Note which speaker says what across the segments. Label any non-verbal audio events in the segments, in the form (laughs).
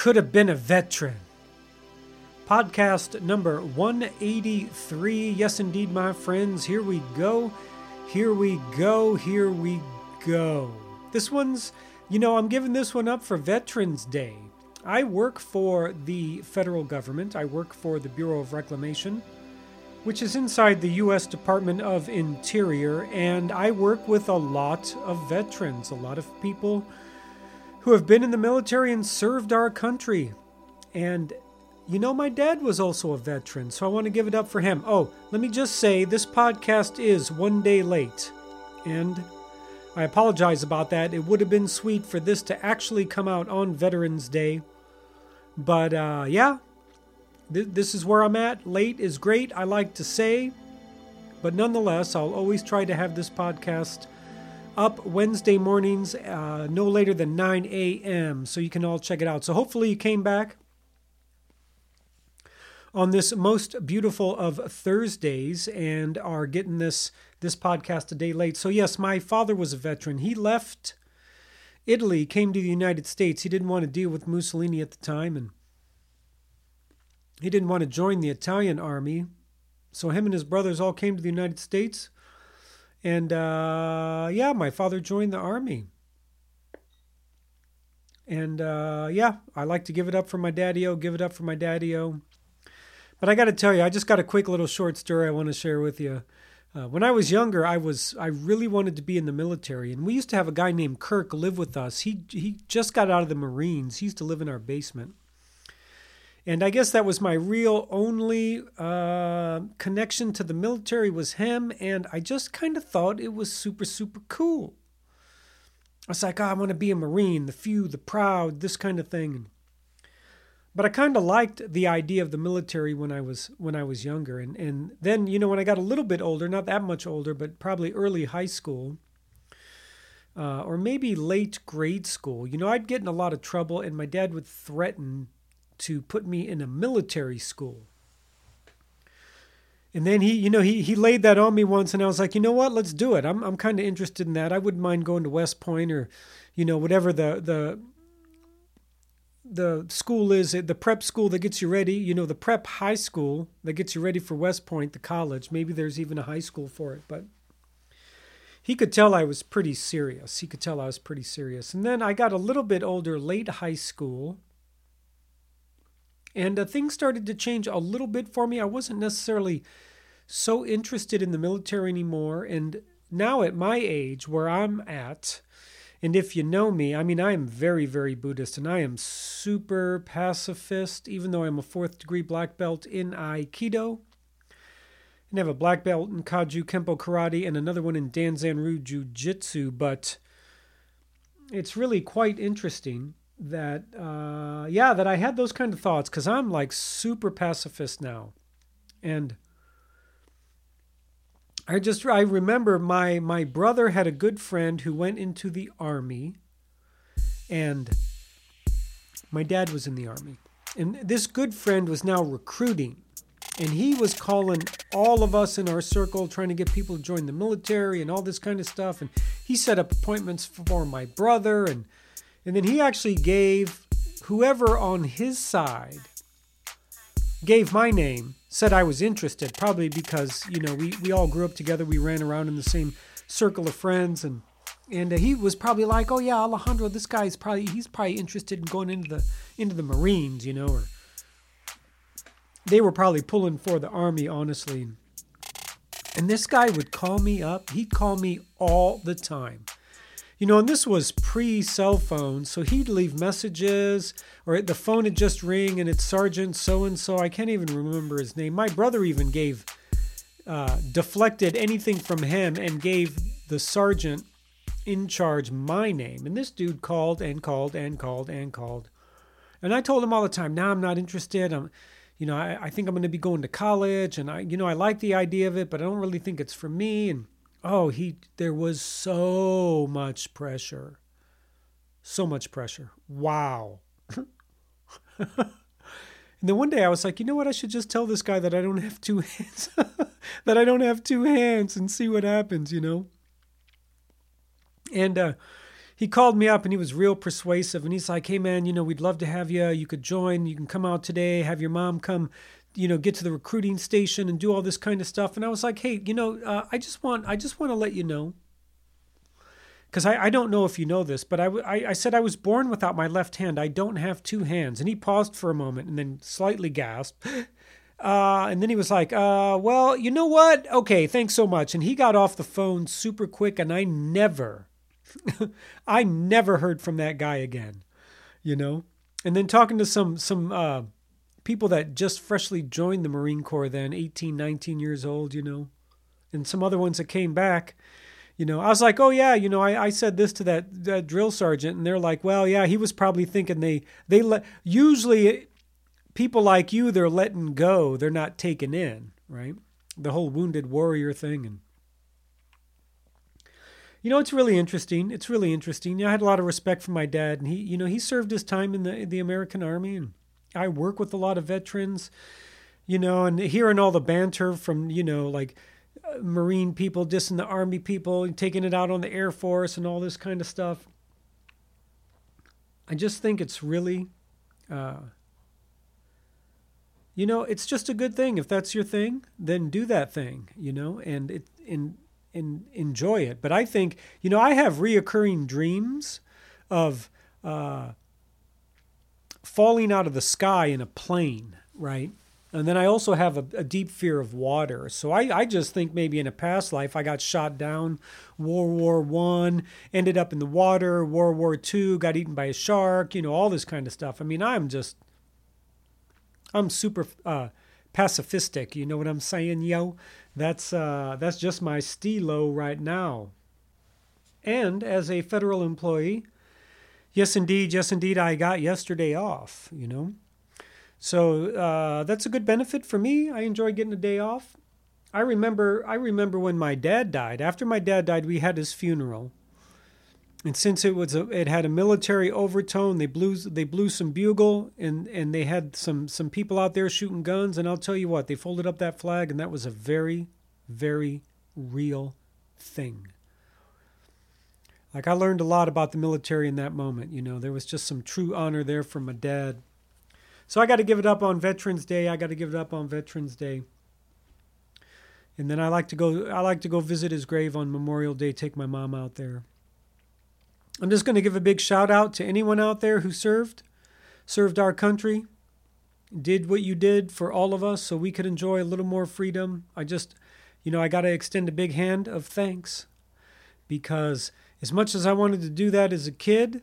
Speaker 1: Could have been a veteran. Podcast number 183. Yes, indeed, my friends. Here we go. Here we go. Here we go. This one's, you know, I'm giving this one up for Veterans Day. I work for the federal government, I work for the Bureau of Reclamation, which is inside the U.S. Department of Interior, and I work with a lot of veterans, a lot of people who have been in the military and served our country. And you know, my dad was also a veteran, so I want to give it up for him. Oh, let me just say this podcast is one day late. And I apologize about that. It would have been sweet for this to actually come out on Veterans Day. But uh, yeah, th- this is where I'm at. Late is great, I like to say. But nonetheless, I'll always try to have this podcast up Wednesday mornings, uh, no later than 9 a.m., so you can all check it out. So hopefully you came back on this most beautiful of Thursdays and are getting this this podcast a day late. So yes, my father was a veteran. He left Italy, came to the United States. He didn't want to deal with Mussolini at the time and he didn't want to join the Italian army. So him and his brothers all came to the United States. And uh, yeah, my father joined the army. And uh, yeah, I like to give it up for my daddy o, give it up for my daddy o. But I got to tell you, I just got a quick little short story I want to share with you. Uh, when I was younger, I was I really wanted to be in the military, and we used to have a guy named Kirk live with us. He he just got out of the Marines. He used to live in our basement, and I guess that was my real only uh, connection to the military was him. And I just kind of thought it was super super cool. I was like, oh, I want to be a Marine, the few, the proud, this kind of thing. But I kind of liked the idea of the military when I was when I was younger, and and then you know when I got a little bit older, not that much older, but probably early high school, uh, or maybe late grade school. You know, I'd get in a lot of trouble, and my dad would threaten to put me in a military school. And then he, you know, he he laid that on me once, and I was like, you know what, let's do it. I'm I'm kind of interested in that. I wouldn't mind going to West Point or, you know, whatever the the the school is eh, the prep school that gets you ready you know the prep high school that gets you ready for west point the college maybe there's even a high school for it but he could tell i was pretty serious he could tell i was pretty serious and then i got a little bit older late high school and uh, things started to change a little bit for me i wasn't necessarily so interested in the military anymore and now at my age where i'm at and if you know me, I mean, I am very, very Buddhist and I am super pacifist, even though I'm a fourth degree black belt in Aikido. And have a black belt in Kaju Kempo Karate and another one in Danzanryu Jiu Jitsu. But it's really quite interesting that, uh, yeah, that I had those kind of thoughts because I'm like super pacifist now. And I just I remember my my brother had a good friend who went into the army and my dad was in the army. And this good friend was now recruiting and he was calling all of us in our circle trying to get people to join the military and all this kind of stuff and he set up appointments for my brother and and then he actually gave whoever on his side gave my name said I was interested, probably because you know we we all grew up together. We ran around in the same circle of friends, and and uh, he was probably like, oh yeah, Alejandro, this guy's probably he's probably interested in going into the into the Marines, you know, or they were probably pulling for the army, honestly. And this guy would call me up. He'd call me all the time. You know, and this was pre cell phone, so he'd leave messages, or the phone would just ring and it's Sergeant so and so. I can't even remember his name. My brother even gave, uh, deflected anything from him and gave the sergeant in charge my name. And this dude called and called and called and called. And I told him all the time, now nah, I'm not interested. I'm, you know, I, I think I'm going to be going to college and I, you know, I like the idea of it, but I don't really think it's for me. And, oh he there was so much pressure so much pressure wow and then one day i was like you know what i should just tell this guy that i don't have two hands (laughs) that i don't have two hands and see what happens you know and uh he called me up and he was real persuasive and he's like, "Hey man, you know, we'd love to have you. You could join. You can come out today. Have your mom come, you know, get to the recruiting station and do all this kind of stuff." And I was like, "Hey, you know, uh, I just want I just want to let you know." Because I, I don't know if you know this, but I, said I was born without my left hand. I don't have two hands. And he paused for a moment and then slightly gasped. (laughs) Uh, and then he was like, uh, well, you know what? Okay, thanks so much. And he got off the phone super quick, and I never, (laughs) I never heard from that guy again, you know? And then talking to some, some, uh, people that just freshly joined the Marine Corps then, 18, 19 years old, you know, and some other ones that came back, you know, I was like, oh yeah, you know, I, I said this to that, that drill sergeant, and they're like, well, yeah, he was probably thinking they, they let, usually people like you they're letting go they're not taken in right? The whole wounded warrior thing and you know it's really interesting it's really interesting. You know, i had a lot of respect for my dad and he you know he served his time in the the american army and i work with a lot of veterans you know and hearing all the banter from you know like uh, marine people dissing the army people and taking it out on the air force and all this kind of stuff i just think it's really uh, you know, it's just a good thing. If that's your thing, then do that thing, you know, and it and and enjoy it. But I think, you know, I have reoccurring dreams of uh, falling out of the sky in a plane, right? And then I also have a, a, deep fear of water. So I, I just think maybe in a past life I got shot down, World War One, ended up in the water, World War Two, got eaten by a shark, you know, all this kind of stuff. I mean, I'm just I'm super uh, pacifistic. You know what I'm saying, yo? That's uh, that's just my stilo right now. And as a federal employee, yes, indeed, yes, indeed, I got yesterday off. You know, so uh, that's a good benefit for me. I enjoy getting a day off. I remember, I remember when my dad died. After my dad died, we had his funeral and since it was a, it had a military overtone, they blew they blew some bugle and and they had some some people out there shooting guns. And I'll tell you what, they folded up that flag, and that was a very very real thing. Like I learned a lot about the military in that moment. You know, there was just some true honor there from my dad. So I got to give it up on Veterans Day. I got to give it up on Veterans Day. And then I like to go. I like to go visit his grave on Memorial Day. Take my mom out there. I'm just going to give a big shout out to anyone out there who served, served our country, did what you did for all of us so we could enjoy a little more freedom. I just, you know, I got to extend a big hand of thanks because as much as I wanted to do that as a kid,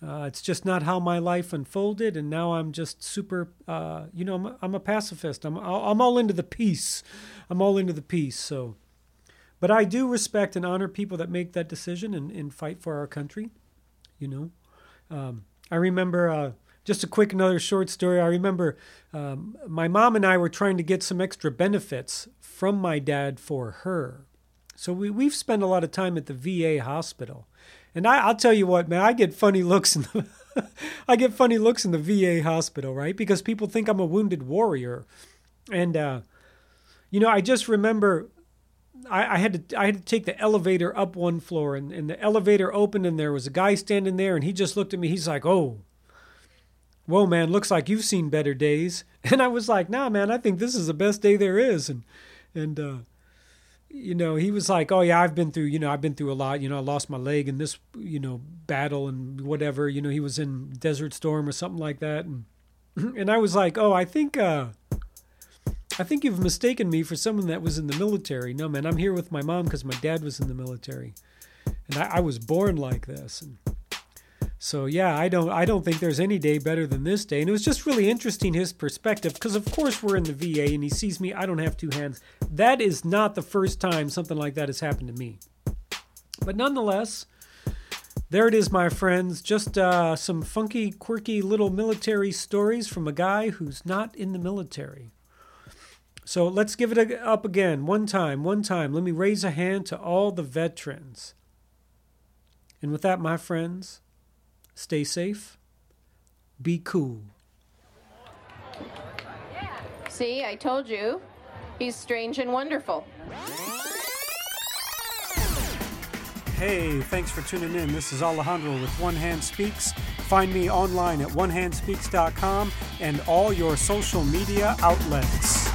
Speaker 1: uh, it's just not how my life unfolded, and now I'm just super. Uh, you know, I'm, I'm a pacifist. I'm I'm all into the peace. I'm all into the peace. So but I do respect and honor people that make that decision and, and fight for our country. You know, um, I remember uh, just a quick another short story. I remember um, my mom and I were trying to get some extra benefits from my dad for her. So we, we've spent a lot of time at the VA hospital. And I, I'll tell you what, man, I get funny looks in the (laughs) I get funny looks in the VA hospital, right? Because people think I'm a wounded warrior. And uh, you know, I just remember I, I, had to I had to take the elevator up one floor and, and the elevator opened and there was a guy standing there and he just looked at me. He's like, Oh, whoa man, looks like you've seen better days. (laughs) And I was like, nah man, I think this is the best day there is. And and uh you know, he was like, Oh yeah, I've been through, you know, I've been through a lot, you know, I lost my leg in this, you know, battle and whatever, you know, he was in Desert Storm or something like that. And (clears throat) and I was like, Oh, I think uh I think you've mistaken me for someone that was in the military. No, man, I'm here with my mom because my dad was in the military, and I, I was born like this. And so yeah, I don't I don't think there's any day better than this day. And it was just really interesting his perspective because of course we're in the VA and he sees me. I don't have two hands. That is not the first time something like that has happened to me. But nonetheless. There it is, my friends. Just uh, some funky, quirky little military stories from a guy who's not in the military. So let's give it up again. One time, one time. Let me raise a hand to all the veterans. And with that, my friends, stay safe, be cool.
Speaker 2: See, I told you. He's strange and wonderful.
Speaker 1: Hey, thanks for tuning in. This is Alejandro with One Hand Speaks. Find me online at onehandspeaks.com and all your social media outlets.